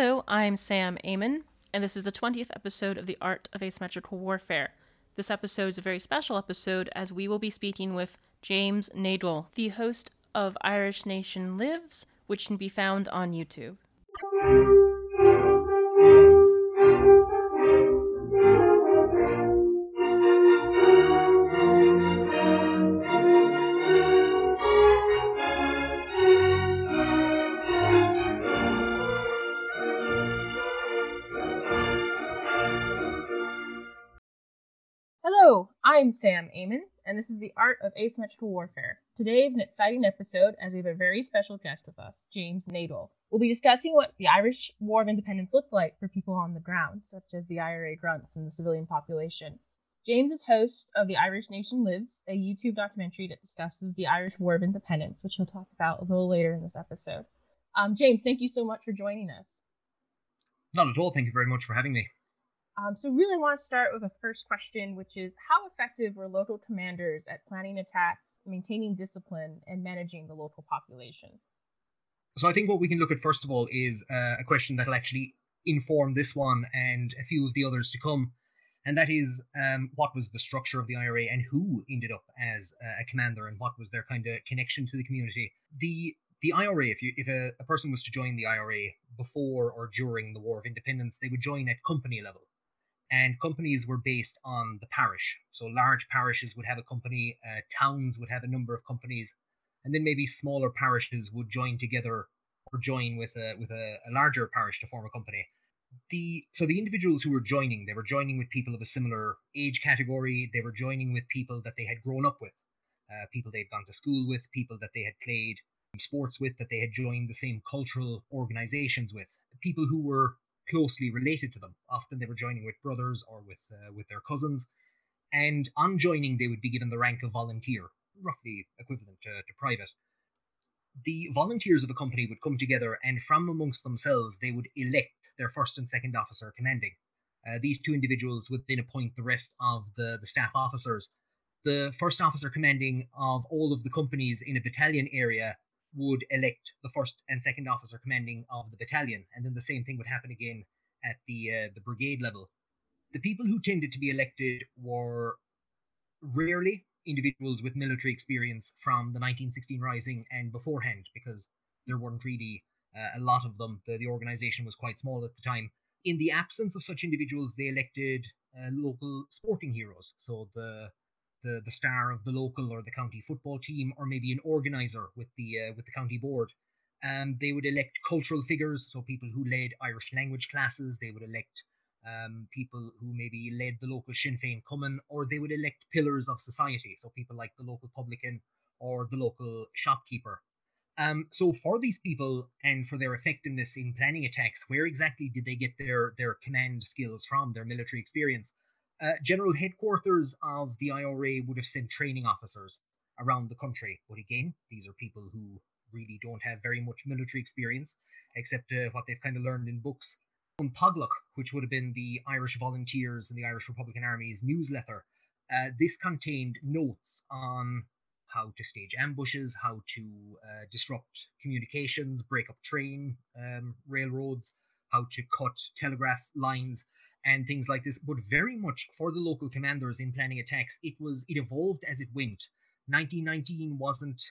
Hello, I'm Sam Amon, and this is the 20th episode of The Art of Asymmetrical Warfare. This episode is a very special episode as we will be speaking with James Nagle, the host of Irish Nation Lives, which can be found on YouTube. I'm Sam Amon, and this is the Art of Asymmetrical Warfare. Today is an exciting episode as we have a very special guest with us, James Nagle. We'll be discussing what the Irish War of Independence looked like for people on the ground, such as the IRA grunts and the civilian population. James is host of The Irish Nation Lives, a YouTube documentary that discusses the Irish War of Independence, which he'll talk about a little later in this episode. Um, James, thank you so much for joining us. Not at all. Thank you very much for having me. Um, so, really want to start with a first question, which is how effective were local commanders at planning attacks, maintaining discipline, and managing the local population? So, I think what we can look at first of all is uh, a question that'll actually inform this one and a few of the others to come, and that is um, what was the structure of the IRA and who ended up as a commander and what was their kind of connection to the community. The the IRA, if you if a, a person was to join the IRA before or during the War of Independence, they would join at company level and companies were based on the parish. So large parishes would have a company, uh, towns would have a number of companies, and then maybe smaller parishes would join together or join with a with a, a larger parish to form a company. The so the individuals who were joining, they were joining with people of a similar age category. They were joining with people that they had grown up with, uh, people they'd gone to school with, people that they had played sports with, that they had joined the same cultural organizations with, people who were closely related to them. Often they were joining with brothers or with uh, with their cousins, and on joining they would be given the rank of volunteer, roughly equivalent to, to private. The volunteers of a company would come together, and from amongst themselves they would elect their first and second officer commanding. Uh, these two individuals would then appoint the rest of the, the staff officers. The first officer commanding of all of the companies in a battalion area would elect the first and second officer commanding of the battalion, and then the same thing would happen again at the uh, the brigade level. The people who tended to be elected were rarely individuals with military experience from the 1916 Rising and beforehand, because there weren't really uh, a lot of them. The, the organization was quite small at the time. In the absence of such individuals, they elected uh, local sporting heroes. So the the the star of the local or the county football team, or maybe an organizer with the uh, with the county board. Um, they would elect cultural figures, so people who led Irish language classes. They would elect um, people who maybe led the local Sinn Féin Cumann, or they would elect pillars of society, so people like the local publican or the local shopkeeper. Um, so for these people and for their effectiveness in planning attacks, where exactly did they get their their command skills from, their military experience? Uh, general headquarters of the IRA would have sent training officers around the country, but again, these are people who really don't have very much military experience, except uh, what they've kind of learned in books. An tÓglach, which would have been the Irish Volunteers and the Irish Republican Army's newsletter, uh, this contained notes on how to stage ambushes, how to uh, disrupt communications, break up train um, railroads, how to cut telegraph lines, and things like this, but very much for the local commanders in planning attacks, it was it evolved as it went. 1919 wasn't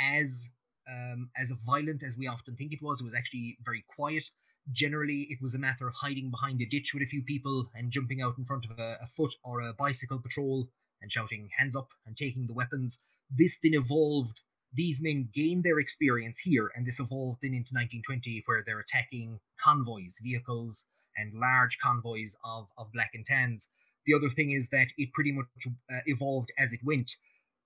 as um, as violent as we often think it was. It was actually very quiet. Generally, it was a matter of hiding behind a ditch with a few people and jumping out in front of a, a foot or a bicycle patrol and shouting "hands up" and taking the weapons. This then evolved. These men gained their experience here, and this evolved then into 1920, where they're attacking convoys, vehicles, and large convoys of, of black and tans. The other thing is that it pretty much uh, evolved as it went.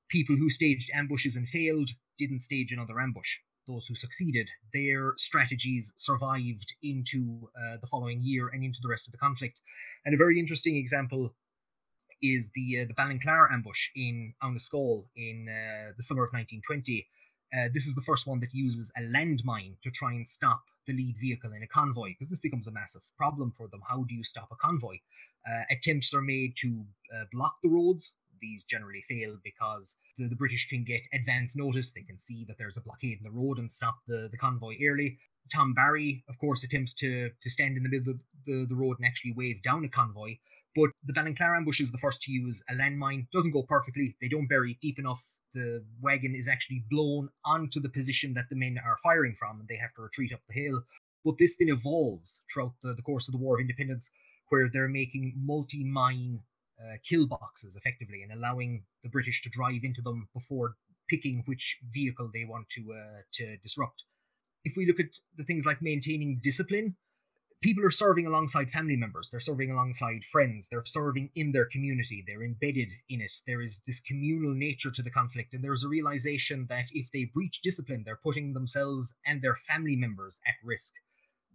People who staged ambushes and failed didn't stage another ambush. Those who succeeded, their strategies survived into uh, the following year and into the rest of the conflict. And a very interesting example is the uh, the Ballinclar ambush in Annascaul in uh, the summer of 1920. Uh, this is the first one that uses a landmine to try and stop the lead vehicle in a convoy, because this becomes a massive problem for them. How do you stop a convoy? Uh, attempts are made to uh, block the roads. These generally fail because the, the British can get advance notice. They can see that there's a blockade in the road and stop the, the convoy early. Tom Barry, of course, attempts to to stand in the middle of the, the road and actually wave down a convoy. But the Ballinclar ambush is the first to use a landmine. Doesn't go perfectly. They don't bury deep enough. The wagon is actually blown onto the position that the men are firing from, and they have to retreat up the hill. But this then evolves throughout the, the course of the War of Independence, where they're making multi mine uh, kill boxes effectively and allowing the British to drive into them before picking which vehicle they want to uh, to disrupt. If we look at the things like maintaining discipline, people are serving alongside family members, they're serving alongside friends, they're serving in their community, they're embedded in it. There is this communal nature to the conflict, and there's a realization that if they breach discipline, they're putting themselves and their family members at risk.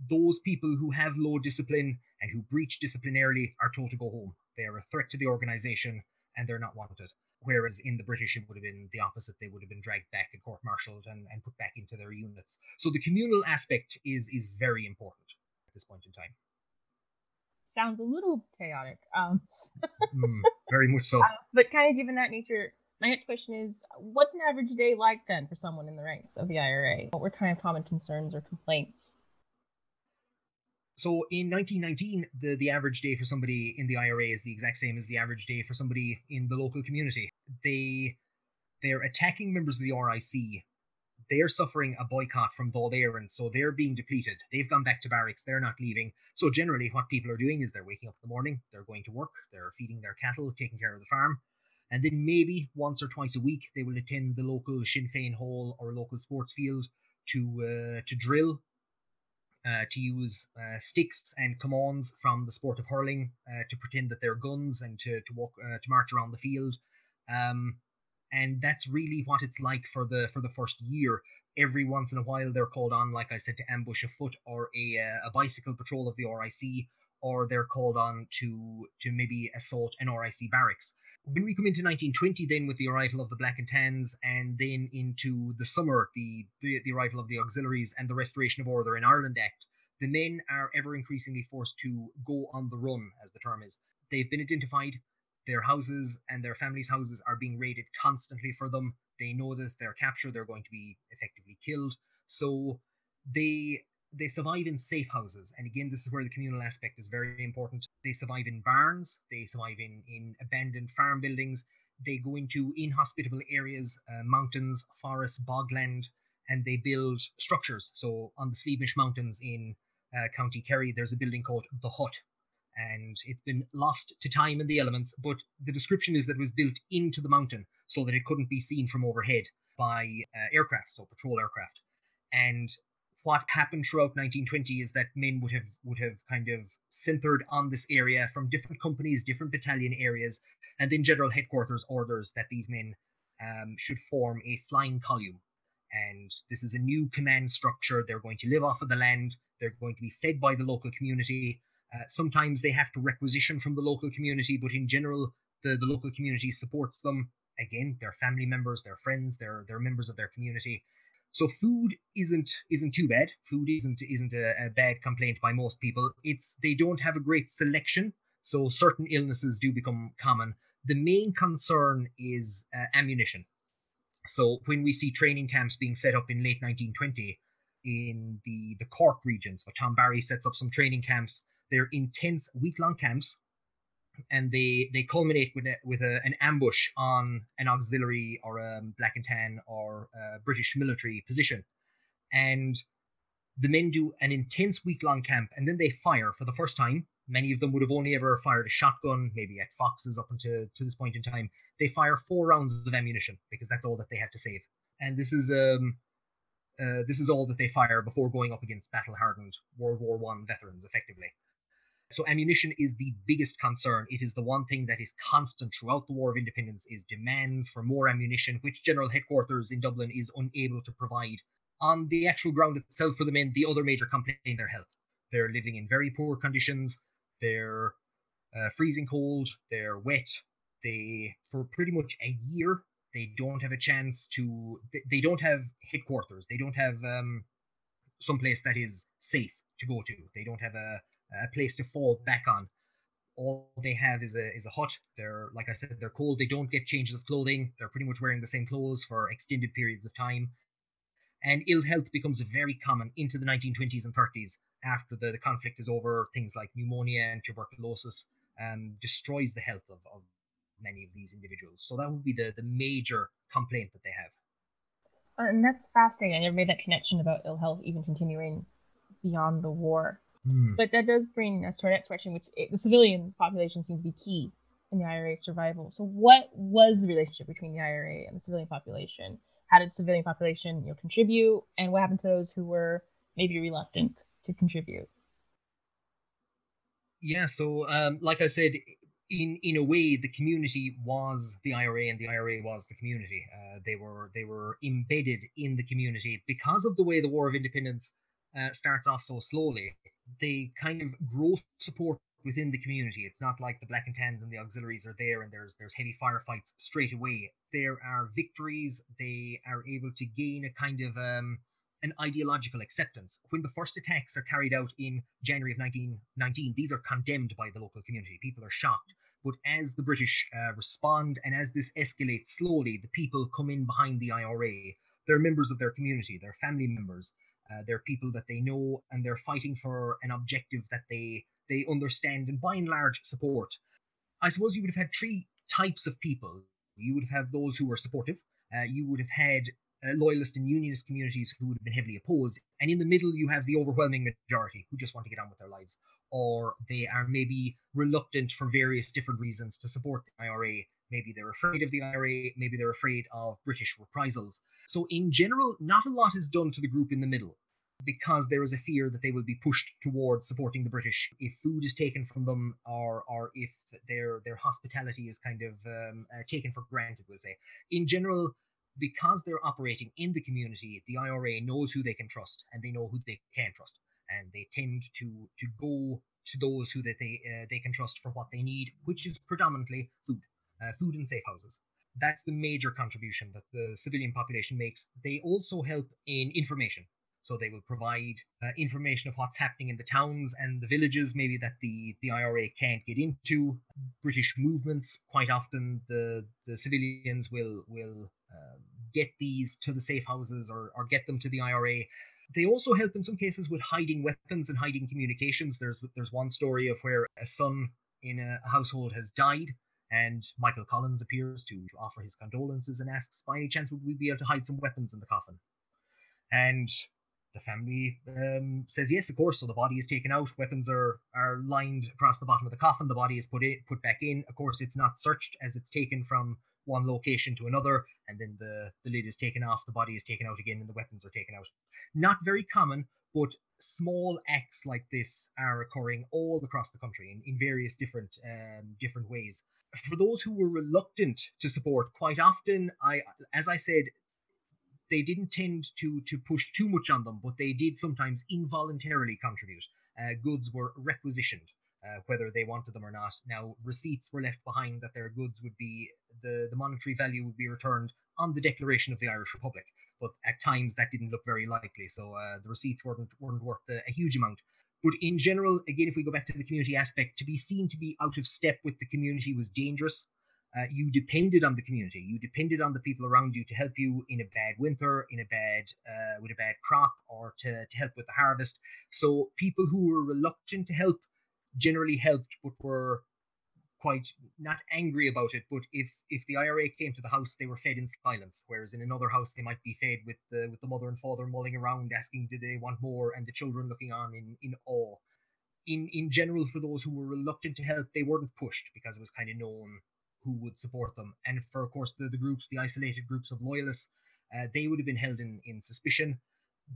Those people who have low discipline and who breach disciplinarily are told to go home. They are a threat to the organization and they're not wanted. Whereas in the British, it would have been the opposite. They would have been dragged back and court martialed and, and put back into their units. So the communal aspect is is very important this point in time. Sounds a little chaotic. Um, mm, very much so. Uh, but kind of given that nature, my next question is what's an average day like then for someone in the ranks of the IRA? What were kind of common concerns or complaints? So in 1919, the, the average day for somebody in the IRA is the exact same as the average day for somebody in the local community. They they're attacking members of the RIC. They're suffering a boycott from Dáil Éireann, so they're being depleted. They've gone back to barracks. They're not leaving. So generally, what people are doing is they're waking up in the morning, they're going to work, they're feeding their cattle, taking care of the farm, and then maybe once or twice a week they will attend the local Sinn Féin hall or local sports field to uh, to drill uh, to use uh, sticks and commands from the sport of hurling uh, to pretend that they're guns and to to walk uh, to march around the field, um, and that's really what it's like for the for the first year. Every once in a while, they're called on, like I said, to ambush a foot or a uh, a bicycle patrol of the RIC, or they're called on to to maybe assault an RIC barracks when we come into 1920 then with the arrival of the black and tans and then into the summer the, the, the arrival of the auxiliaries and the restoration of order in ireland act the men are ever increasingly forced to go on the run as the term is they've been identified their houses and their families houses are being raided constantly for them they know that if they're captured they're going to be effectively killed so they they survive in safe houses. And again, this is where the communal aspect is very important. They survive in barns, they survive in, in abandoned farm buildings, they go into inhospitable areas, uh, mountains, forests, bogland, and they build structures. So on the Slieve Mish Mountains in uh, County Kerry, there's a building called The Hut. And it's been lost to time and the elements, but the description is that it was built into the mountain so that it couldn't be seen from overhead by uh, aircraft, so patrol aircraft. And what happened throughout 1920 is that men would have would have kind of centered on this area from different companies, different battalion areas, and then General Headquarters orders that these men um, should form a flying column. And this is a new command structure. They're going to live off of the land. They're going to be fed by the local community. Uh, sometimes they have to requisition from the local community, but in general, the, the local community supports them. Again, they're family members, they're friends, they're, they're members of their community so food isn't isn't too bad. Food isn't isn't a, a bad complaint by most people. It's they don't have a great selection, so certain illnesses do become common. The main concern is uh, ammunition. So when we see training camps being set up in late 1920 in the the Cork region, so Tom Barry sets up some training camps. They're intense week long camps and they they culminate with a, with a, an ambush on an auxiliary or a black and tan or British military position, and the men do an intense week long camp, and then they fire for the first time. Many of them would have only ever fired a shotgun, maybe at foxes up until to this point in time. They fire four rounds of ammunition because that's all that they have to save, and this is um. Uh, this is all that they fire before going up against battle-hardened World War One veterans, effectively. So ammunition is the biggest concern. It is the one thing that is constant throughout the War of Independence is demands for more ammunition, which General Headquarters in Dublin is unable to provide. On the actual ground itself for the men, the other major complaint in their health. They're living in very poor conditions. They're uh, freezing cold. They're wet. They, for pretty much a year, they don't have a chance to. They, don't have headquarters. They don't have um, someplace that is safe to go to. They don't have a a place to fall back on. All they have is a is a hut. They're like I said, they're cold. They don't get changes of clothing. They're pretty much wearing the same clothes for extended periods of time, And ill health becomes very common into the 1920s and 30s after the, the conflict is over. Things like pneumonia and tuberculosis um, destroys the health of, of many of these individuals. So that would be the, the major complaint that they have. And that's fascinating. I never made that connection about ill health even continuing beyond the war. Hmm. But that does bring us to our next question, which it, the civilian population seems to be key in the IRA's survival. So, what was the relationship between the IRA and the civilian population? How did the civilian population you know, contribute, and what happened to those who were maybe reluctant to contribute? Yeah, so um, like I said, in in a way, the community was the IRA, and the IRA was the community. Uh, they were they were embedded in the community because of the way the War of Independence uh, starts off so slowly. They kind of grow support within the community. It's not like the Black and Tans and the auxiliaries are there and there's there's heavy firefights straight away. There are victories. They are able to gain a kind of um, an ideological acceptance. When the first attacks are carried out in January of 1919, these are condemned by the local community. People are shocked. But as the British uh, respond and as this escalates slowly, the people come in behind the IRA. They're members of their community, they're family members, uh, they're people that they know, and they're fighting for an objective that they they understand and by and large support. I suppose you would have had three types of people. You would have had those who were supportive. Uh, you would have had uh, loyalist and unionist communities who would have been heavily opposed, and in the middle you have the overwhelming majority who just want to get on with their lives, or they are maybe reluctant for various different reasons to support the IRA. Maybe they're afraid of the IRA, maybe they're afraid of British reprisals. So, in general, not a lot is done to the group in the middle because there is a fear that they will be pushed towards supporting the British if food is taken from them or or if their their hospitality is kind of um, uh, taken for granted. We'll say in general. Because they're operating in the community, the IRA knows who they can trust and they know who they can't trust, and they tend to to go to those who that they uh, they can trust for what they need, which is predominantly food, uh, food and safe houses. That's the major contribution that the civilian population makes. They also help in information. So they will provide uh, information of what's happening in the towns and the villages, maybe that the, the IRA can't get into. British movements, quite often the, the civilians will will uh, get these to the safe houses or, or get them to the IRA. They also help in some cases with hiding weapons and hiding communications. There's there's one story of where a son in a household has died, and Michael Collins appears to, to offer his condolences and asks, by any chance would we be able to hide some weapons in the coffin? And the family um, says yes, of course. So the body is taken out. Weapons are are lined across the bottom of the coffin. The body is put in, put back in. Of course, it's not searched as it's taken from one location to another, and then the the lid is taken off. The body is taken out again, and the weapons are taken out. Not very common, but small acts like this are occurring all across the country in, in various different um, different ways. For those who were reluctant to support, quite often, I, as I said, they didn't tend to to push too much on them, but they did sometimes involuntarily contribute. Uh, goods were requisitioned, uh, whether they wanted them or not. Now receipts were left behind that their goods would be the the monetary value would be returned on the declaration of the Irish Republic. But at times that didn't look very likely, so uh, the receipts weren't weren't worth a, a huge amount. But in general, again, if we go back to the community aspect, to be seen to be out of step with the community was dangerous. Uh, you depended on the community. You depended on the people around you to help you in a bad winter, in a bad uh, with a bad crop, or to, to help with the harvest. So people who were reluctant to help generally helped, but were quite not angry about it. But if if the IRA came to the house, they were fed in silence. Whereas in another house, they might be fed with the with the mother and father mulling around, asking, "Did they want more?" and the children looking on in in awe. In in general, for those who were reluctant to help, they weren't pushed because it was kind of known who would support them. And for, of course, the, the groups, the isolated groups of loyalists, uh, they would have been held in, in suspicion.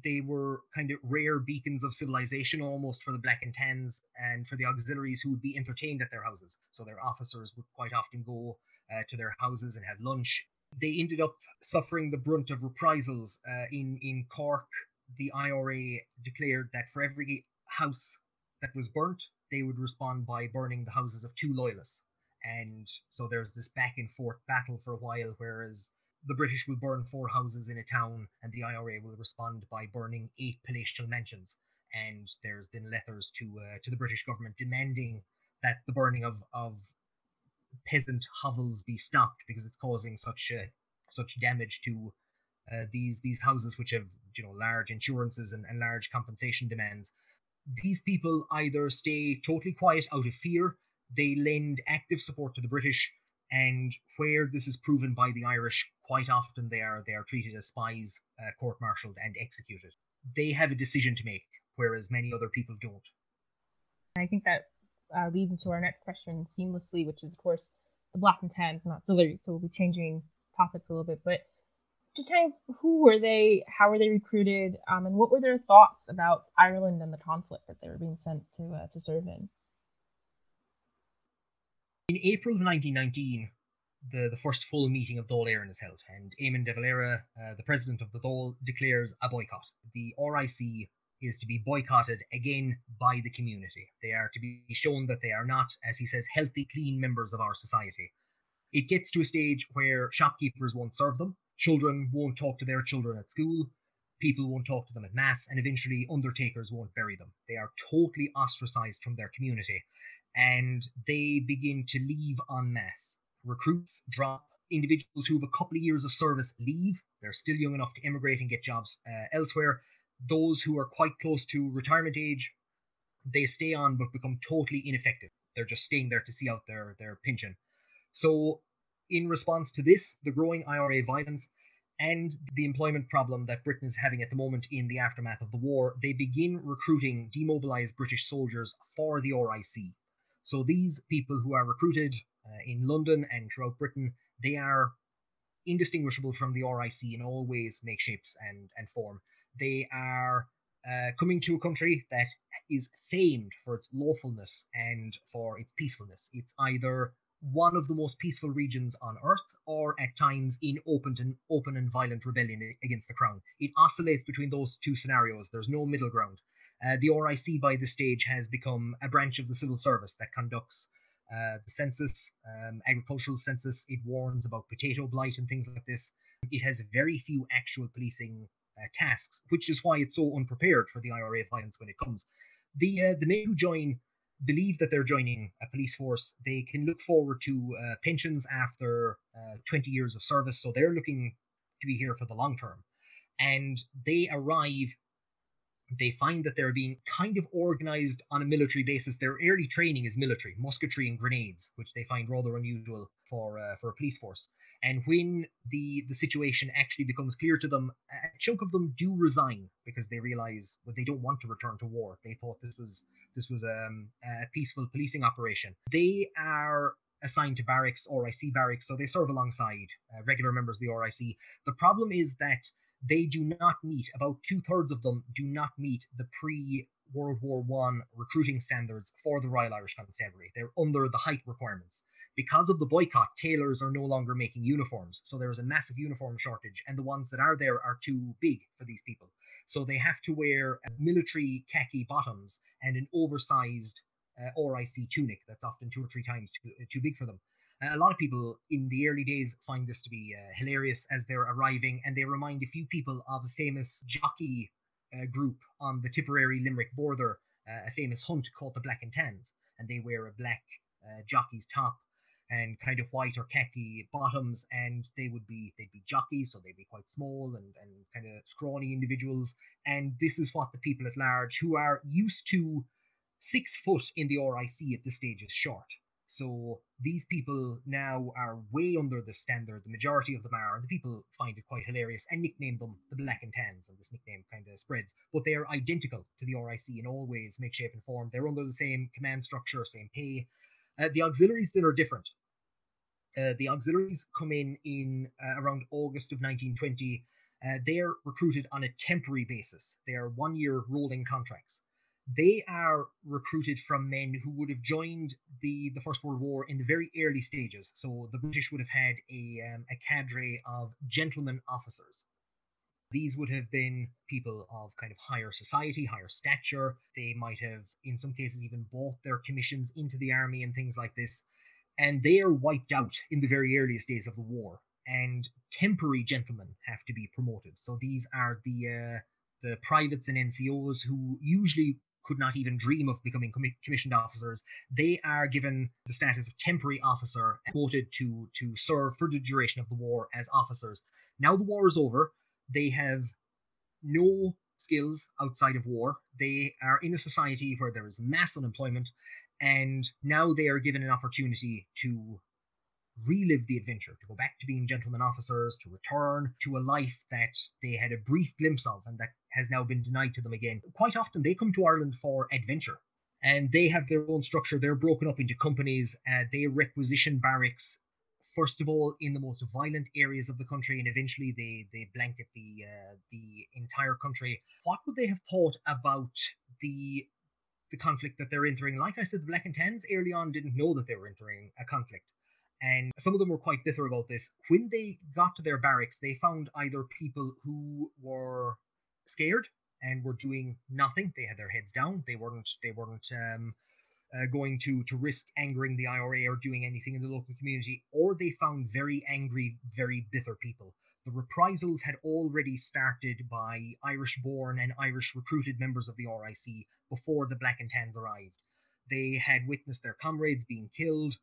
They were kind of rare beacons of civilization almost for the Black and Tans and for the auxiliaries who would be entertained at their houses. So their officers would quite often go uh, to their houses and have lunch. They ended up suffering the brunt of reprisals. Uh, in, in Cork, the IRA declared that for every house that was burnt, they would respond by burning the houses of two loyalists. And so there's this back and forth battle for a while, whereas the British will burn four houses in a town and the IRA will respond by burning eight palatial mansions. And there's then letters to uh, to the British government demanding that the burning of, of peasant hovels be stopped because it's causing such uh, such damage to uh, these these houses which have you know large insurances and, and large compensation demands. These people either stay totally quiet out of fear, they lend active support to the British, and where this is proven by the Irish, quite often they are they are treated as spies, uh, court-martialed, and executed. They have a decision to make, whereas many other people don't. I think that uh, leads into our next question seamlessly, which is, of course, the Black and Tans, not auxiliaries. So we'll be changing topics a little bit, but just kind of who were they, how were they recruited, um, and what were their thoughts about Ireland and the conflict that they were being sent to uh, to serve in? In April of 1919, the, the first full meeting of Dáil Éireann is held, and Eamon de Valera, uh, the president of the Dáil, declares a boycott. The RIC is to be boycotted again by the community. They are to be shown that they are not, as he says, healthy, clean members of our society. It gets to a stage where shopkeepers won't serve them, children won't talk to their children at school, people won't talk to them at mass, and eventually undertakers won't bury them. They are totally ostracized from their community, and they begin to leave en masse. Recruits drop, individuals who have a couple of years of service leave. They're still young enough to immigrate and get jobs uh, elsewhere. Those who are quite close to retirement age, they stay on but become totally ineffective. They're just staying there to see out their, their pension. So, in response to this, the growing IRA violence, and the employment problem that Britain is having at the moment in the aftermath of the war, they begin recruiting demobilized British soldiers for the RIC. So these people who are recruited uh, in London and throughout Britain, they are indistinguishable from the RIC in all ways, make shapes, and, and form. They are uh, coming to a country that is famed for its lawfulness and for its peacefulness. It's either one of the most peaceful regions on earth, or at times in open and open and violent rebellion against the crown. It oscillates between those two scenarios. There's no middle ground. Uh, the RIC by this stage has become a branch of the civil service that conducts uh, the census, um, agricultural census. It warns about potato blight and things like this. It has very few actual policing uh, tasks, which is why it's so unprepared for the IRA violence when it comes. The uh, the men who join believe that they're joining a police force, they can look forward to uh, pensions after uh, 20 years of service. So they're looking to be here for the long term. And they arrive, they find that they're being kind of organized on a military basis. Their early training is military, musketry and grenades, which they find rather unusual for uh, for a police force. And when the the situation actually becomes clear to them, a chunk of them do resign because they realize well, they don't want to return to war. They thought this was this was um, a peaceful policing operation. They are assigned to barracks, RIC barracks, so they serve alongside uh, regular members of the RIC. The problem is that they do not meet, about two thirds of them do not meet the pre World War One recruiting standards for the Royal Irish Constabulary. They're under the height requirements. Because of the boycott, tailors are no longer making uniforms, so there is a massive uniform shortage, and the ones that are there are too big for these people. So they have to wear military khaki bottoms and an oversized uh, RIC tunic that's often two or three times too, uh, too big for them. Uh, a lot of people in the early days find this to be uh, hilarious as they're arriving, and they remind a few people of a famous jockey uh, group on the Tipperary Limerick border, uh, a famous hunt called the Black and Tans, and they wear a black uh, jockey's top and kind of white or khaki bottoms, and they would be they'd be jockeys, so they'd be quite small and, and kind of scrawny individuals. And this is what the people at large who are used to six foot in the RIC at this stage is short. So these people now are way under the standard. The majority of them are, and the people find it quite hilarious and nickname them the Black and Tans, and this nickname kind of spreads. But they are identical to the RIC in all ways, make, shape, and form. They're under the same command structure, same pay. Uh, the auxiliaries then are different. Uh, the auxiliaries come in in uh, around August of 1920. Uh, they're recruited on a temporary basis. They are one-year rolling contracts they are recruited from men who would have joined the, the First World War in the very early stages. So the British would have had a, um, a cadre of gentlemen officers. These would have been people of kind of higher society, higher stature. They might have, in some cases, even bought their commissions into the army and things like this. And they are wiped out in the very earliest days of the war. And temporary gentlemen have to be promoted. So these are the uh, the privates and NCOs who usually could not even dream of becoming commissioned officers. They are given the status of temporary officer, quoted to to serve for the duration of the war as officers. Now the war is over. They have no skills outside of war. They are in a society where there is mass unemployment, and now they are given an opportunity to relive the adventure, to go back to being gentlemen officers, to return to a life that they had a brief glimpse of and that has now been denied to them again. Quite often, they come to Ireland for adventure. And they have their own structure. They're broken up into companies. Uh, they requisition barracks first of all in the most violent areas of the country and eventually they they blanket the uh, the entire country what would they have thought about the the conflict that they're entering like i said the black and tans early on didn't know that they were entering a conflict and some of them were quite bitter about this when they got to their barracks they found either people who were scared and were doing nothing they had their heads down they weren't they weren't um, uh, going to to risk angering the IRA or doing anything in the local community, or they found very angry, very bitter people. The reprisals had already started by Irish born and Irish recruited members of the RIC before the Black and Tans arrived. They had witnessed their comrades being killed,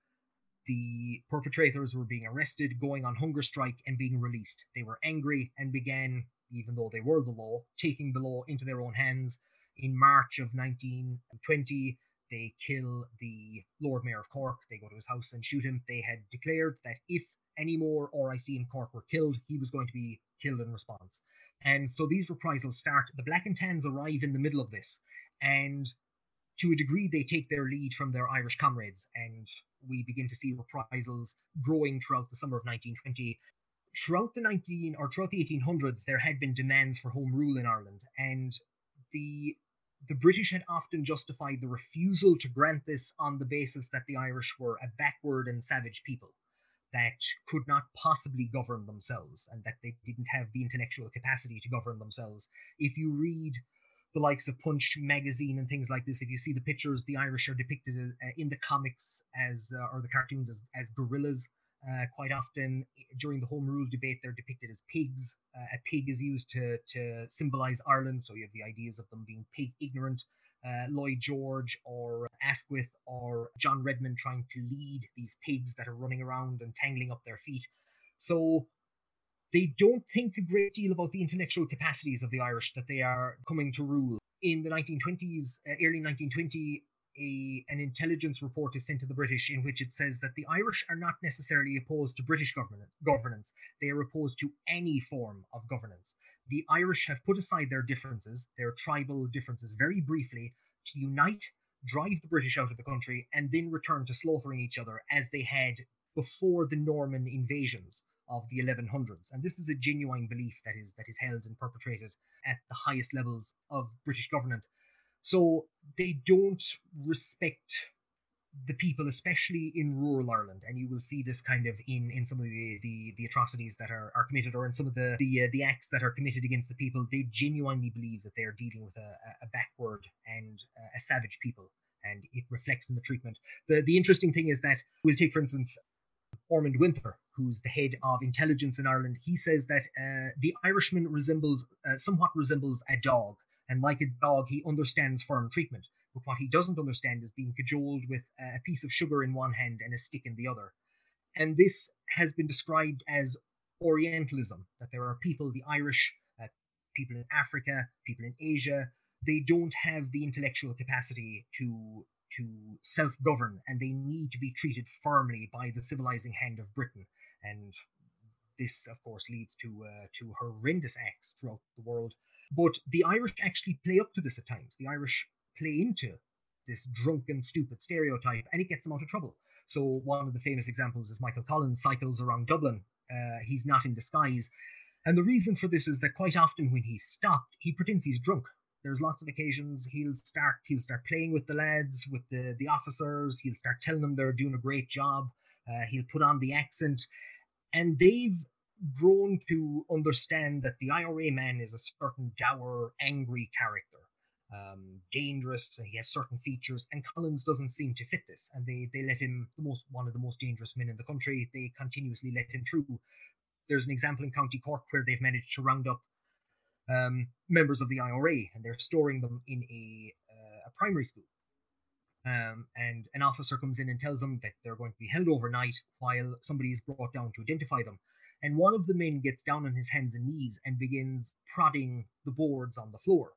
the perpetrators were being arrested, going on hunger strike, and being released. They were angry and began, even though they were the law, taking the law into their own hands. In March of 1920, they kill the Lord Mayor of Cork. They go to his house and shoot him. They had declared that if any more RIC in Cork were killed, he was going to be killed in response. And so these reprisals start. The Black and Tans arrive in the middle of this, and to a degree, they take their lead from their Irish comrades, and we begin to see reprisals growing throughout the summer of 1920. Throughout the 19 or throughout the 1800s, there had been demands for home rule in Ireland, and the the British had often justified the refusal to grant this on the basis that the Irish were a backward and savage people that could not possibly govern themselves and that they didn't have the intellectual capacity to govern themselves. If you read the likes of Punch magazine and things like this, if you see the pictures, the Irish are depicted uh, in the comics as, uh, or the cartoons as, as gorillas uh, quite often during the Home Rule debate, they're depicted as pigs. Uh, a pig is used to to symbolize Ireland, so you have the ideas of them being pig ignorant. Uh, Lloyd George or Asquith or John Redmond trying to lead these pigs that are running around and tangling up their feet. So they don't think a great deal about the intellectual capacities of the Irish that they are coming to rule. In the 1920s, uh, early 1920, a an intelligence report is sent to the British in which it says that the Irish are not necessarily opposed to British government governance. They are opposed to any form of governance. The Irish have put aside their differences, their tribal differences, very briefly to unite, drive the British out of the country, and then return to slaughtering each other as they had before the Norman invasions of the 1100s. And this is a genuine belief that is that is held and perpetrated at the highest levels of British government so they don't respect the people, especially in rural Ireland, and you will see this kind of in in some of the the, the atrocities that are, are committed, or in some of the the uh, the acts that are committed against the people. They genuinely believe that they are dealing with a, a backward and a savage people, and it reflects in the treatment. the The interesting thing is that we'll take, for instance, Ormonde Winter, who's the head of intelligence in Ireland. He says that uh, the Irishman resembles uh, somewhat resembles a dog and like a dog, he understands firm treatment. But what he doesn't understand is being cajoled with a piece of sugar in one hand and a stick in the other. And this has been described as Orientalism, that there are people, the Irish, uh, people in Africa, people in Asia, they don't have the intellectual capacity to to self-govern and they need to be treated firmly by the civilizing hand of Britain. And this, of course, leads to uh, to horrendous acts throughout the world but the Irish actually play up to this at times. The Irish play into this drunken, stupid stereotype, and it gets them out of trouble. So one of the famous examples is Michael Collins cycles around Dublin. Uh, he's not in disguise. And the reason for this is that quite often when he's stopped, he pretends he's drunk. There's lots of occasions he'll start he'll start playing with the lads, with the, the officers, he'll start telling them they're doing a great job. Uh, he'll put on the accent. And they've grown to understand that the IRA man is a certain dour, angry character, um, dangerous, and he has certain features. And Collins doesn't seem to fit this, and they they let him the most one of the most dangerous men in the country. They continuously let him through. There's an example in County Cork where they've managed to round up um, members of the IRA, and they're storing them in a uh, a primary school. Um, and an officer comes in and tells them that they're going to be held overnight while somebody is brought down to identify them and one of the men gets down on his hands and knees and begins prodding the boards on the floor.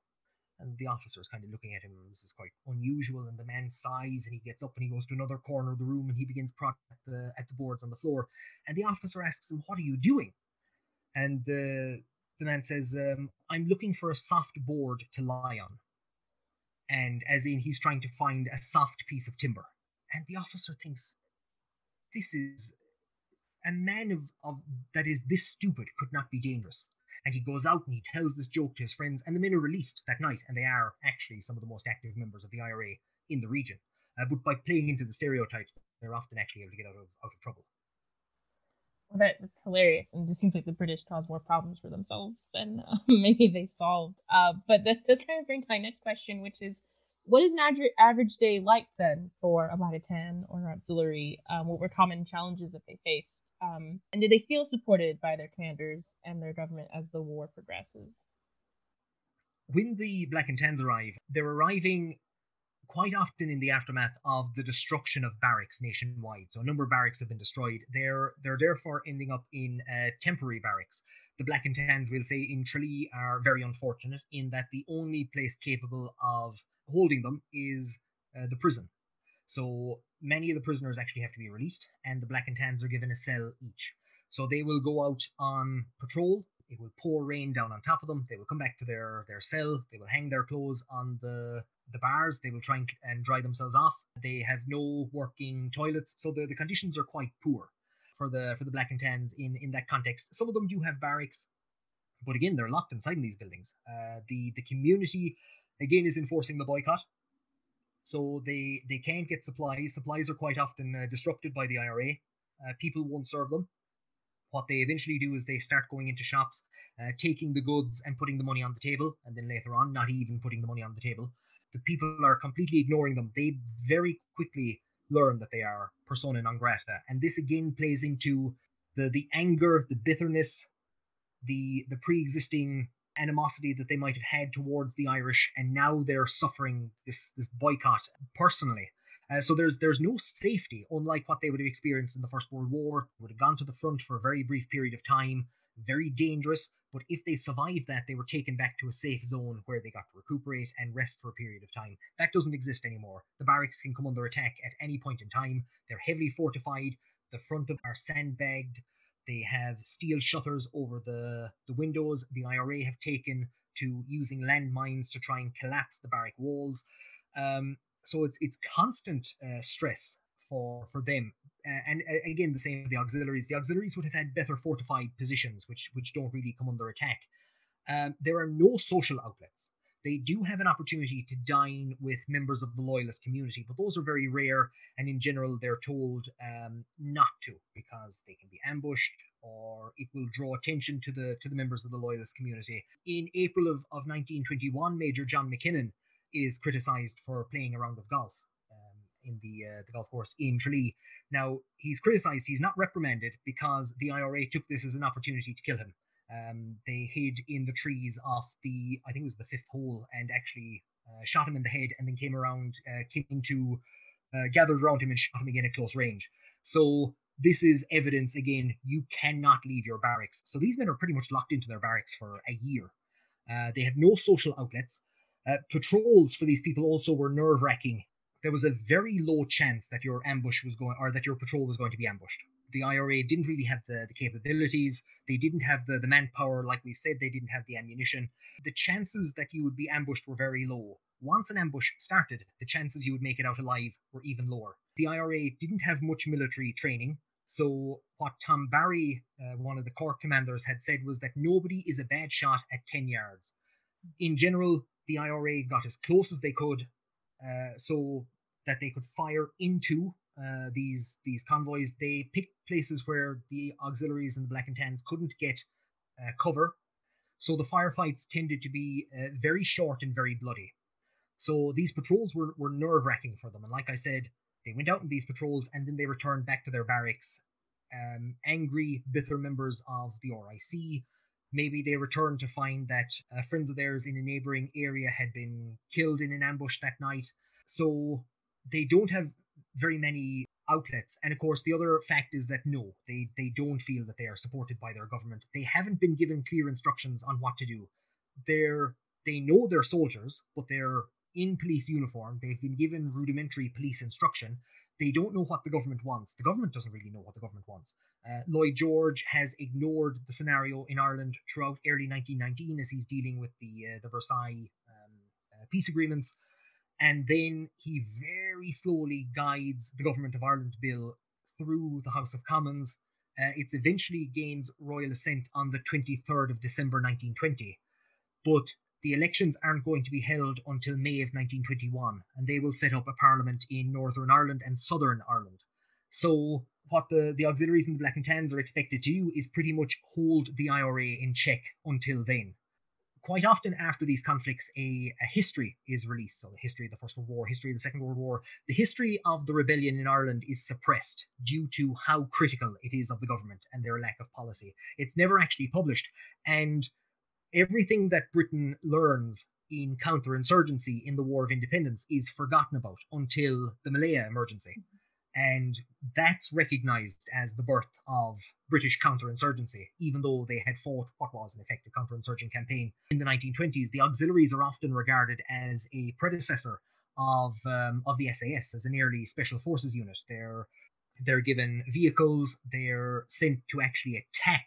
And the officer is kind of looking at him. This is quite unusual. And the man sighs and he gets up and he goes to another corner of the room and he begins prodding at the, at the boards on the floor. And the officer asks him, What are you doing? And the, the man says, um, I'm looking for a soft board to lie on. And as in, he's trying to find a soft piece of timber. And the officer thinks, This is a man of, of that is this stupid could not be dangerous. And he goes out and he tells this joke to his friends, and the men are released that night, and they are actually some of the most active members of the IRA in the region. Uh, but by playing into the stereotypes, they're often actually able to get out of out of trouble. Well, that, that's hilarious, and it just seems like the British caused more problems for themselves than uh, maybe they solved. Uh, but that, does kind of bring to my next question, which is what is an average, average day like then for a 10 or an auxiliary? Um, what were common challenges that they faced? Um, and did they feel supported by their commanders and their government as the war progresses? When the Black and Tans arrive, they're arriving quite often in the aftermath of the destruction of barracks nationwide. So a number of barracks have been destroyed. They're they're therefore ending up in uh, temporary barracks. The Black and Tans, we'll say, in Tralee are very unfortunate in that the only place capable of holding them is uh, the prison. So many of the prisoners actually have to be released, and the black and tans are given a cell each. So they will go out on patrol. It will pour rain down on top of them. They will come back to their, their cell. They will hang their clothes on the the bars. They will try and, and dry themselves off. They have no working toilets, so the, the conditions are quite poor for the for the black and tans in in that context. Some of them do have barracks, but again, they're locked inside in these buildings. Uh, the the community again is enforcing the boycott. So they they can't get supplies. Supplies are quite often uh, disrupted by the IRA. Uh, people won't serve them. What they eventually do is they start going into shops, uh, taking the goods and putting the money on the table, and then later on, not even putting the money on the table. The people are completely ignoring them. They very quickly learn that they are persona non grata, and this again plays into the the anger, the bitterness, the the pre-existing animosity that they might have had towards the Irish, and now they're suffering this this boycott personally. Uh, so there's there's no safety, unlike what they would have experienced in the First World War. They would have gone to the front for a very brief period of time, very dangerous. But if they survived that, they were taken back to a safe zone where they got to recuperate and rest for a period of time. That doesn't exist anymore. The barracks can come under attack at any point in time. They're heavily fortified. The front of are sandbagged. They have steel shutters over the, the windows. The IRA have taken to using landmines to try and collapse the barrack walls. Um, so it's it's constant uh, stress for for them. Uh, and uh, again, the same with the auxiliaries. The auxiliaries would have had better fortified positions, which which don't really come under attack. Um, there are no social outlets they do have an opportunity to dine with members of the loyalist community, but those are very rare, and in general, they're told um, not to because they can be ambushed or it will draw attention to the to the members of the loyalist community. In April of, of 1921, Major John MacKinnon is criticised for playing a round of golf um, in the uh, the golf course in Tralee. Now he's criticised; he's not reprimanded because the IRA took this as an opportunity to kill him. Um, they hid in the trees off the, I think it was the fifth hole, and actually uh, shot him in the head, and then came around, uh, came into, uh, gathered around him and shot him again at close range. So this is evidence again. You cannot leave your barracks. So these men are pretty much locked into their barracks for a year. Uh, they have no social outlets. Uh, patrols for these people also were nerve wracking. There was a very low chance that your ambush was going, or that your patrol was going to be ambushed the IRA didn't really have the, the capabilities. They didn't have the, the manpower, like we've said, they didn't have the ammunition. The chances that you would be ambushed were very low. Once an ambush started, the chances you would make it out alive were even lower. The IRA didn't have much military training, so what Tom Barry, uh, one of the corps commanders, had said was that nobody is a bad shot at 10 yards. In general, the IRA got as close as they could uh, so that they could fire into uh, these these convoys. They picked places where the auxiliaries and the Black and Tans couldn't get uh, cover, so the firefights tended to be uh, very short and very bloody. So these patrols were, were nerve wracking for them, and like I said, they went out in these patrols and then they returned back to their barracks, um, angry, bitter members of the RIC. Maybe they returned to find that uh, friends of theirs in a neighboring area had been killed in an ambush that night. So they don't have very many outlets. And of course, the other fact is that no, they, they don't feel that they are supported by their government. They haven't been given clear instructions on what to do. They're they know they're soldiers, but they're in police uniform. They've been given rudimentary police instruction. They don't know what the government wants. The government doesn't really know what the government wants. Uh, Lloyd George has ignored the scenario in Ireland throughout early 1919 as he's dealing with the uh, the Versailles um, uh, peace agreements and then he very slowly guides the Government of Ireland bill through the House of Commons. Uh, it eventually gains royal assent on the 23rd of December 1920, but the elections aren't going to be held until May of 1921, and they will set up a parliament in Northern Ireland and Southern Ireland. So, what the, the auxiliaries and the Black and Tans are expected to do is pretty much hold the IRA in check until then quite often after these conflicts, a, a, history is released. So, the history of the First World War, history of the Second World War. The history of the rebellion in Ireland is suppressed due to how critical it is of the government and their lack of policy. It's never actually published. And everything that Britain learns in counterinsurgency in the War of Independence is forgotten about until the Malaya emergency. And that's recognized as the birth of British counterinsurgency, even though they had fought what was an effective counterinsurgent campaign in the 1920s. The auxiliaries are often regarded as a predecessor of um, of the SAS as an early special forces unit. They're they're given vehicles. They're sent to actually attack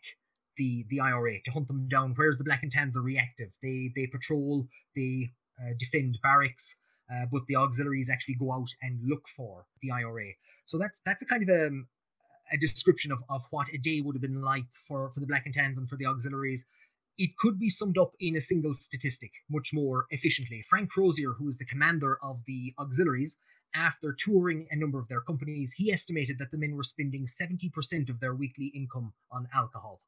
the the IRA to hunt them down. Whereas the Black and Tans are reactive. They they patrol. They uh, defend barracks uh, but the auxiliaries actually go out and look for the IRA. So that's that's a kind of a, um, a description of, of what a day would have been like for, for the Black and Tans and for the auxiliaries. It could be summed up in a single statistic much more efficiently. Frank Crozier, who is the commander of the auxiliaries, after touring a number of their companies, he estimated that the men were spending 70% of their weekly income on alcohol.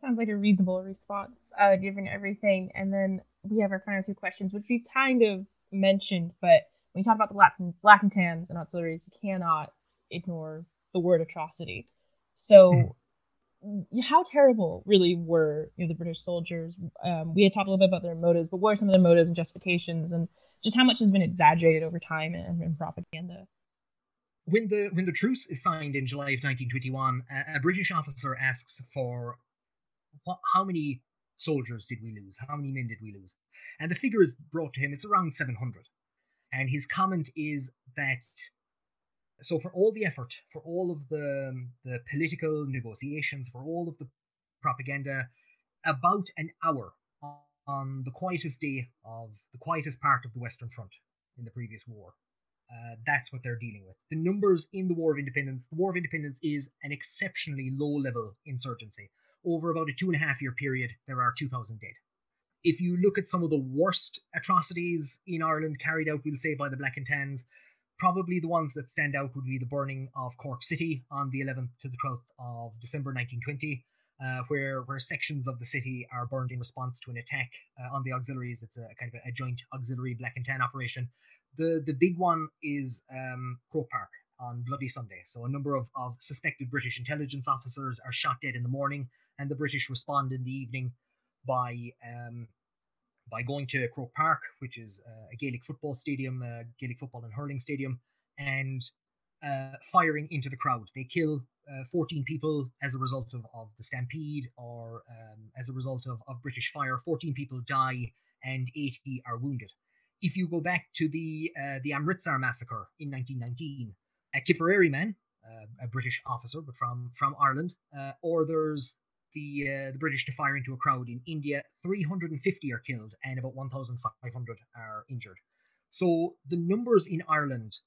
Sounds like a reasonable response, uh, given everything. And then we have our final two questions, which we've kind of mentioned, but when you talk about the and, black and tans and auxiliaries, you cannot ignore the word atrocity. So, mm. how terrible really were you know, the British soldiers? Um, we had talked a little bit about their motives, but what are some of their motives and justifications, and just how much has been exaggerated over time and, in propaganda? When the when the truce is signed in July of 1921, a, a British officer asks for what, how many soldiers did we lose? How many men did we lose? And the figure is brought to him, it's around 700. And his comment is that so for all the effort, for all of the the political negotiations, for all of the propaganda, about an hour on the quietest day of the quietest part of the Western Front in the previous war. Uh, that's what they're dealing with. The numbers in the War of Independence, the War of Independence is an exceptionally low level insurgency over about a two and a half year period, there are 2,000 dead. If you look at some of the worst atrocities in Ireland carried out, we'll say, by the Black and Tans, probably the ones that stand out would be the burning of Cork City on the 11th to the 12th of December 1920. Uh, where where sections of the city are burned in response to an attack uh, on the auxiliaries. It's a kind of a, joint auxiliary black and tan operation. The the big one is um, Park on Bloody Sunday. So a number of, of suspected British intelligence officers are shot dead in the morning and the British respond in the evening by um, by going to Croke Park, which is uh, a Gaelic football stadium, uh, Gaelic football and hurling stadium, and uh, firing into the crowd. They kill uh, 14 people as a result of, of the stampede or um, as a result of, of British fire. 14 people die and 80 are wounded. If you go back to the uh, the Amritsar massacre in 1919, a Tipperary man, uh, a British officer but from from Ireland, orders the uh, the British to fire into a crowd in India. 350 are killed and about 1,500 are injured. So the numbers in Ireland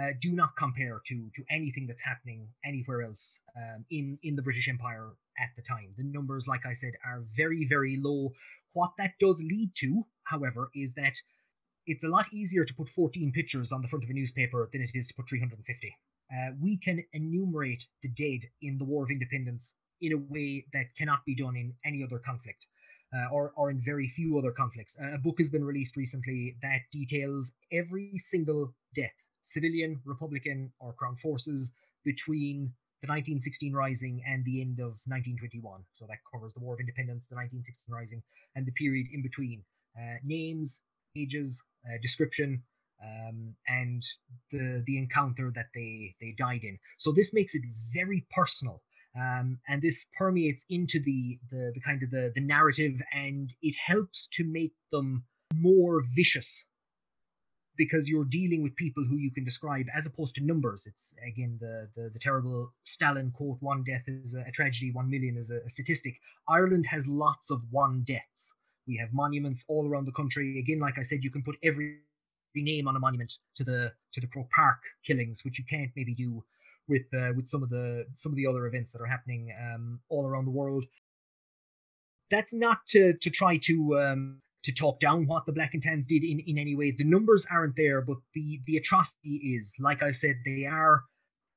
uh, do not compare to to anything that's happening anywhere else um, in in the British Empire at the time. The numbers, like I said, are very very low. What that does lead to, however, is that it's a lot easier to put 14 pictures on the front of a newspaper than it is to put 350. Uh, we can enumerate the dead in the War of Independence in a way that cannot be done in any other conflict. Uh, or, or in very few other conflicts. A book has been released recently that details every single death, civilian, Republican, or Crown forces, between the 1916 Rising and the end of 1921. So that covers the War of Independence, the 1916 Rising, and the period in between. Uh, names, ages, uh, description, um, and the the encounter that they they died in. So this makes it very personal. Um, and this permeates into the, the the kind of the the narrative, and it helps to make them more vicious because you're dealing with people who you can describe as opposed to numbers. It's again the the, the terrible Stalin quote: "One death is a, a tragedy, one million is a, a, statistic." Ireland has lots of one deaths. We have monuments all around the country. Again, like I said, you can put every name on a monument to the to the Croke Park killings, which you can't maybe do with uh, with some of the some of the other events that are happening um, all around the world. That's not to to try to um, to talk down what the black and tans did in, in any way. The numbers aren't there, but the the atrocity is. Like I said, they are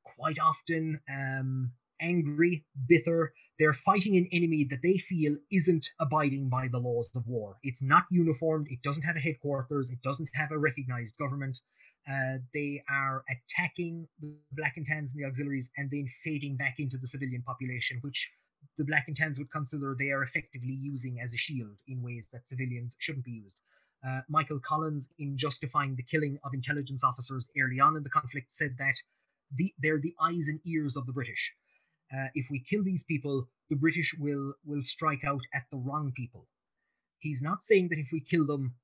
quite often um, angry, bitter. They're fighting an enemy that they feel isn't abiding by the laws of war. It's not uniformed. It doesn't have a headquarters. It doesn't have a recognized government. Uh, they are attacking the black and tans and the auxiliaries and then fading back into the civilian population, which the Black and Tans would consider they are effectively using as a shield in ways that civilians shouldn't be used. Uh, Michael Collins, in justifying the killing of intelligence officers early on in the conflict, said that the, they're the eyes and ears of the British. Uh, if we kill these people, the British will will strike out at the wrong people. He's not saying that if we kill them,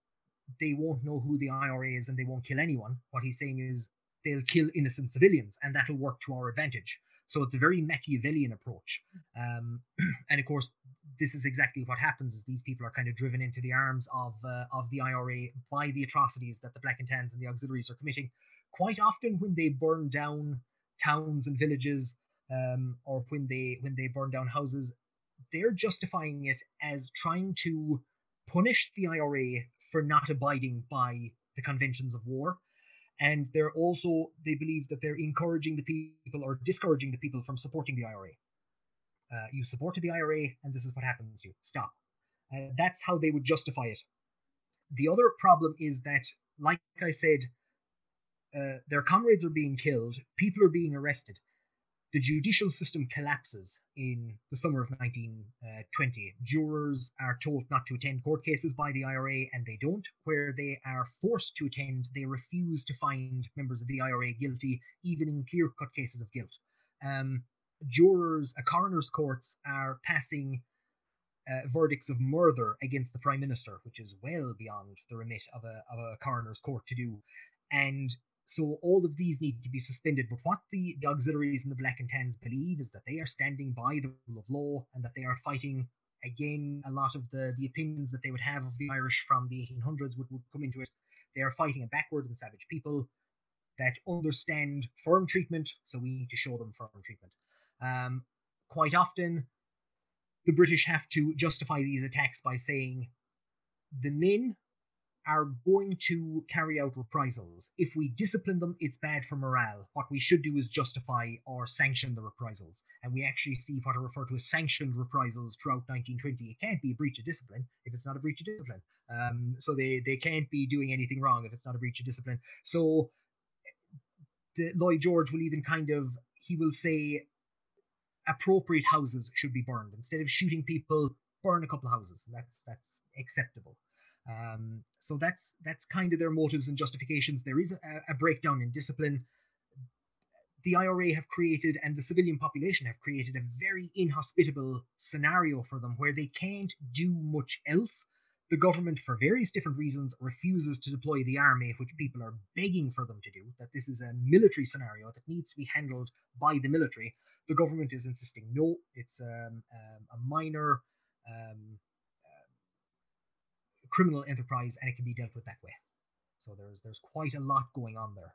they won't know who the IRA is and they won't kill anyone. What he's saying is they'll kill innocent civilians, and that'll work to our advantage. So it's a very Machiavellian approach. Um, and of course, this is exactly what happens: is these people are kind of driven into the arms of uh, of the IRA by the atrocities that the Black and Tans and the auxiliaries are committing. Quite often, when they burn down towns and villages, um, or when they when they burn down houses, they're justifying it as trying to punish the IRA for not abiding by the conventions of war and they're also they believe that they're encouraging the people or discouraging the people from supporting the IRA. Uh, you supported the IRA, and this is what happens to you. Stop. Uh, that's how they would justify it. The other problem is that, like I said, uh, their comrades are being killed, people are being arrested, the judicial system collapses in the summer of 1920. Jurors are told not to attend court cases by the IRA, and they don't. Where they are forced to attend, they refuse to find members of the IRA guilty, even in clear cut cases of guilt. Um, jurors, uh, coroner's courts are passing uh, verdicts of murder against the prime minister, which is well beyond the remit of a, of a coroner's court to do. And so all of these need to be suspended. But what the, the auxiliaries and the Black and Tans believe is that they are standing by the rule of law and that they are fighting again a lot of the, the opinions that they would have of the Irish from the 1800s would, would come into it. They are fighting a backward and savage people that understand firm treatment, so we need to show them firm treatment. Um, quite often, the British have to justify these attacks by saying the men are going to carry out reprisals. If we discipline them, it's bad for morale. What we should do is justify or sanction the reprisals. And we actually see what are referred to as sanctioned reprisals throughout 1920. It can't be a breach of discipline if it's not a breach of discipline. Um, so they, they can't be doing anything wrong if it's not a breach of discipline. So the, Lloyd George will even kind of, he will say appropriate houses should be burned. Instead of shooting people, burn a couple of houses. That's, that's acceptable. Um, so that's that's kind of their motives and justifications. There is a, a breakdown in discipline. The IRA have created, and the civilian population have created, a very inhospitable scenario for them where they can't do much else. The government, for various different reasons, refuses to deploy the army, which people are begging for them to do. That this is a military scenario that needs to be handled by the military. The government is insisting no, it's um, um, a minor um, criminal enterprise and it can be dealt with that way. So there's there's quite a lot going on there.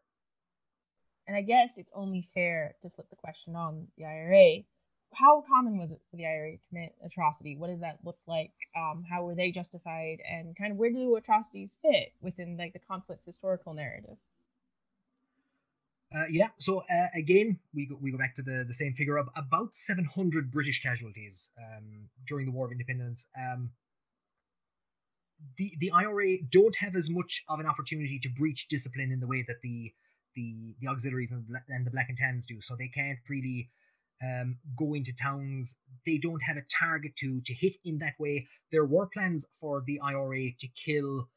And I guess it's only fair to flip the question on the IRA. How common was it for the IRA to commit atrocity? What did that look like? Um, how were they justified? And kind of where do atrocities fit within like the conflict's historical narrative? Uh, yeah, so uh, again, we go, we go back to the, the same figure of about 700 British casualties um, during the War of Independence. Um, the the IRA don't have as much of an opportunity to breach discipline in the way that the the the auxiliaries and, and the black and tans do. So they can't really um, go into towns. They don't have a target to to hit in that way. There were plans for the IRA to kill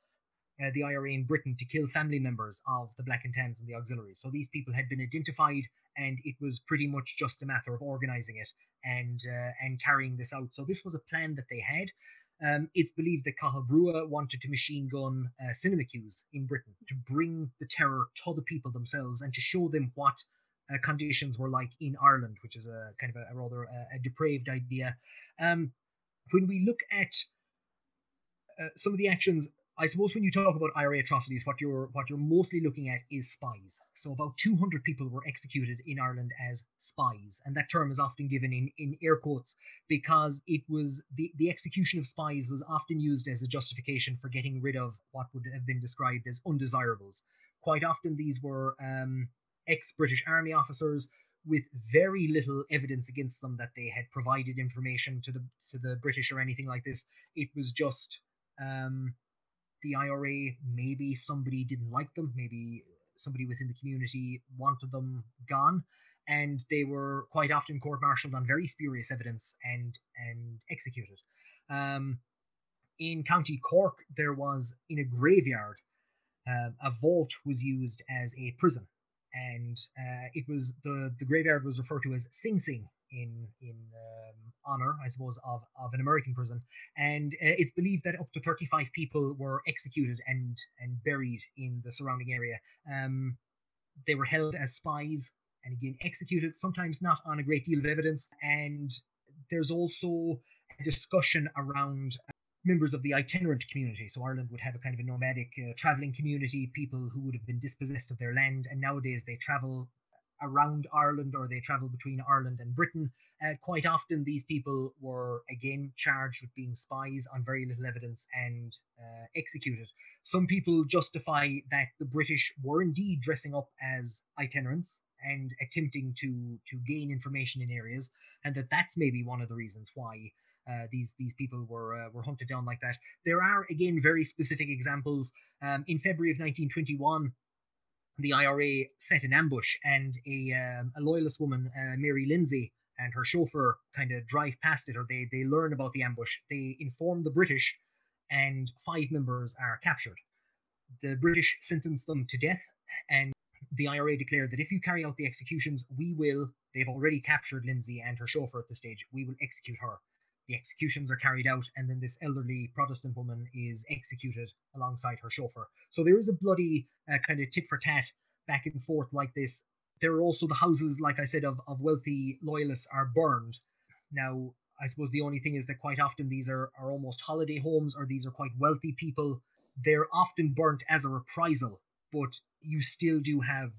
uh, the IRA in Britain to kill family members of the Black and Tans and the auxiliaries. So these people had been identified, and it was pretty much just a matter of organizing it and uh, and carrying this out. So this was a plan that they had. Um, it's believed that Cathal Brugha wanted to machine gun uh, cinema queues in Britain to bring the terror to the people themselves and to show them what uh, conditions were like in Ireland, which is a kind of a, a rather uh, a depraved idea. Um, when we look at uh, some of the actions I suppose when you talk about IRA atrocities, what you're what you're mostly looking at is spies. So about 200 people were executed in Ireland as spies, and that term is often given in in air quotes because it was the the execution of spies was often used as a justification for getting rid of what would have been described as undesirables. Quite often, these were um, ex-British Army officers with very little evidence against them that they had provided information to the to the British or anything like this. It was just um, the IRA, maybe somebody didn't like them, maybe somebody within the community wanted them gone, and they were quite often court-martialed on very spurious evidence and and executed. Um, in County Cork, there was in a graveyard, uh, a vault was used as a prison, and uh, it was the the graveyard was referred to as Sing Sing in in honor, I suppose, of of an American prison, and uh, it's believed that up to thirty five people were executed and and buried in the surrounding area. Um, they were held as spies and again executed, sometimes not on a great deal of evidence. And there's also a discussion around uh, members of the itinerant community. So Ireland would have a kind of a nomadic uh, traveling community, people who would have been dispossessed of their land, and nowadays they travel around Ireland or they travel between Ireland and Britain. Uh, quite often, these people were again charged with being spies on very little evidence and uh, executed. Some people justify that the British were indeed dressing up as itinerants and attempting to to gain information in areas, and that that's maybe one of the reasons why. Uh, these these people were uh, were hunted down like that. There are again very specific examples. Um, in February of 1921, the IRA set an ambush, and a um, a loyalist woman, uh, Mary Lindsay, and her chauffeur kind of drive past it, or they they learn about the ambush. They inform the British, and five members are captured. The British sentence them to death, and the IRA declared that if you carry out the executions, we will. They've already captured Lindsay and her chauffeur at the stage. We will execute her the executions are carried out, and then this elderly Protestant woman is executed alongside her chauffeur. So there is a bloody uh, kind of tit for tat back and forth like this. There are also the houses, like I said, of, of wealthy loyalists are burned. Now, I suppose the only thing is that quite often these are, are almost holiday homes or these are quite wealthy people. They're often burnt as a reprisal, but you still do have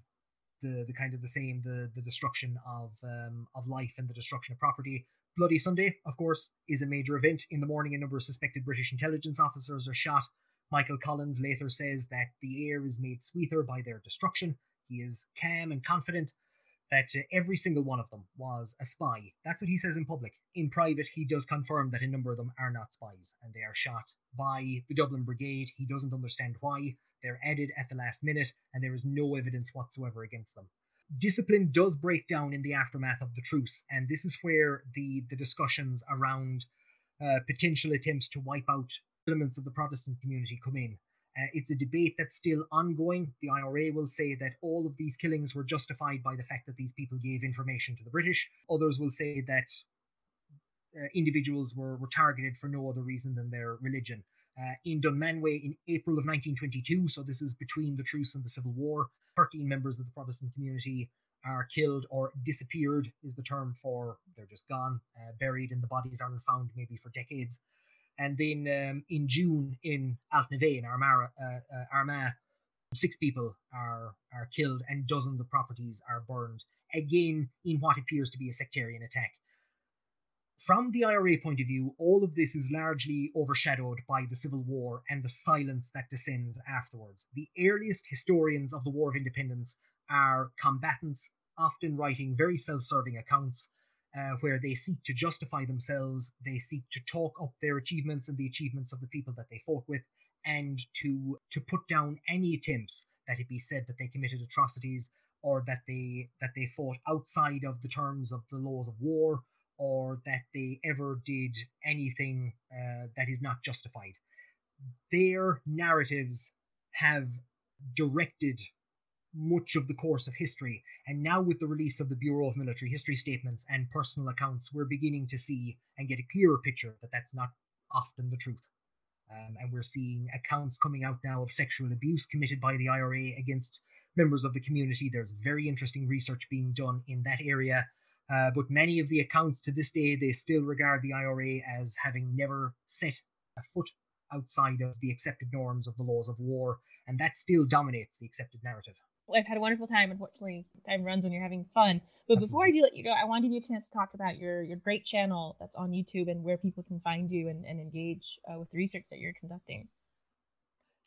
the, the kind of the same the the destruction of um, of life and the destruction of property. Bloody Sunday, of course, is a major event. In the morning, a number of suspected British intelligence officers are shot. Michael Collins later says that the air is made sweeter by their destruction. He is calm and confident that uh, every single one of them was a spy. That's what he says in public. In private, he does confirm that a number of them are not spies and they are shot by the Dublin Brigade. He doesn't understand why. They're added at the last minute and there is no evidence whatsoever against them discipline does break down in the aftermath of the truce, and this is where the the discussions around uh, potential attempts to wipe out elements of the Protestant community come in. Uh, it's a debate that's still ongoing. The IRA will say that all of these killings were justified by the fact that these people gave information to the British. Others will say that uh, individuals were, were targeted for no other reason than their religion. Uh, in Dunmanway in April of 1922, so this is between the truce and the Civil War, 13 members of the Protestant community are killed or disappeared, is the term for they're just gone, uh, buried, and the bodies aren't found maybe for decades. And then um, in June in Altnaveigh in Armagh, uh, uh, six people are are killed and dozens of properties are burned. Again, in what appears to be a sectarian attack from the IRA point of view, all of this is largely overshadowed by the Civil War and the silence that descends afterwards. The earliest historians of the War of Independence are combatants, often writing very self serving accounts. Uh, where they seek to justify themselves, they seek to talk up their achievements and the achievements of the people that they fought with, and to to put down any attempts that it be said that they committed atrocities or that they that they fought outside of the terms of the laws of war or that they ever did anything uh, that is not justified. Their narratives have directed much of the course of history. And now, with the release of the Bureau of Military History statements and personal accounts, we're beginning to see and get a clearer picture that that's not often the truth. Um, and we're seeing accounts coming out now of sexual abuse committed by the IRA against members of the community. There's very interesting research being done in that area. Uh, but many of the accounts to this day, they still regard the IRA as having never set a foot outside of the accepted norms of the laws of war, and that still dominates the accepted narrative. I've had a wonderful time. Unfortunately, time runs when you're having fun. But Absolutely. before I do let you go, I want to give you a chance to talk about your your great channel that's on YouTube and where people can find you and, and engage uh, with the research that you're conducting.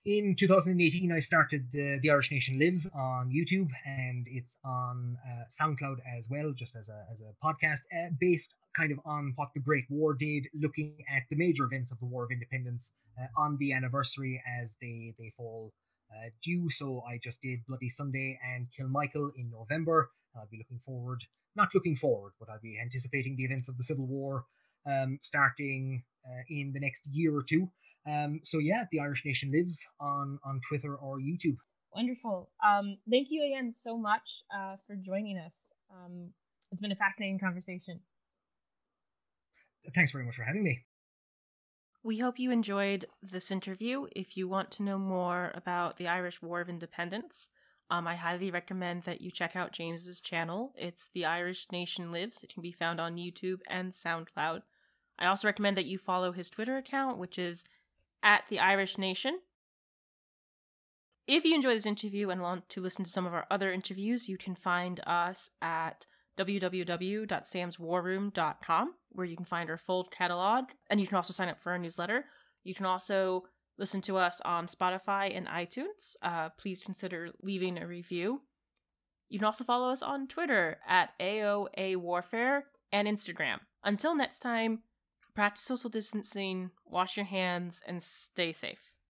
In 2018, I started the, the Irish Nation Lives on YouTube, and it's on uh, SoundCloud as well, just as a, as a podcast, uh, based kind of on what the Great War did, looking at the major events of the War of Independence uh, on the anniversary as they, they fall uh, due. So I just did Bloody Sunday and Kilmichael in November. I'll be looking forward, not looking forward, but I'll be anticipating the events of the Civil War um, starting uh, in the next year or two. Um, so yeah, the Irish Nation lives on on Twitter or YouTube. Wonderful. Um, thank you again so much uh, for joining us. Um, it's been a fascinating conversation. Thanks very much for having me. We hope you enjoyed this interview. If you want to know more about the Irish War of Independence, um, I highly recommend that you check out James's channel. It's The Irish Nation Lives. It can be found on YouTube and SoundCloud. I also recommend that you follow his Twitter account, which is at The Irish Nation. If you enjoy this interview and want to listen to some of our other interviews, you can find us at www.samswarroom.com, where you can find our full catalog, and you can also sign up for our newsletter. You can also listen to us on Spotify and iTunes. Uh, please consider leaving a review. You can also follow us on Twitter at AOA Warfare and Instagram. Until next time, practice social distancing, wash your hands, and stay safe.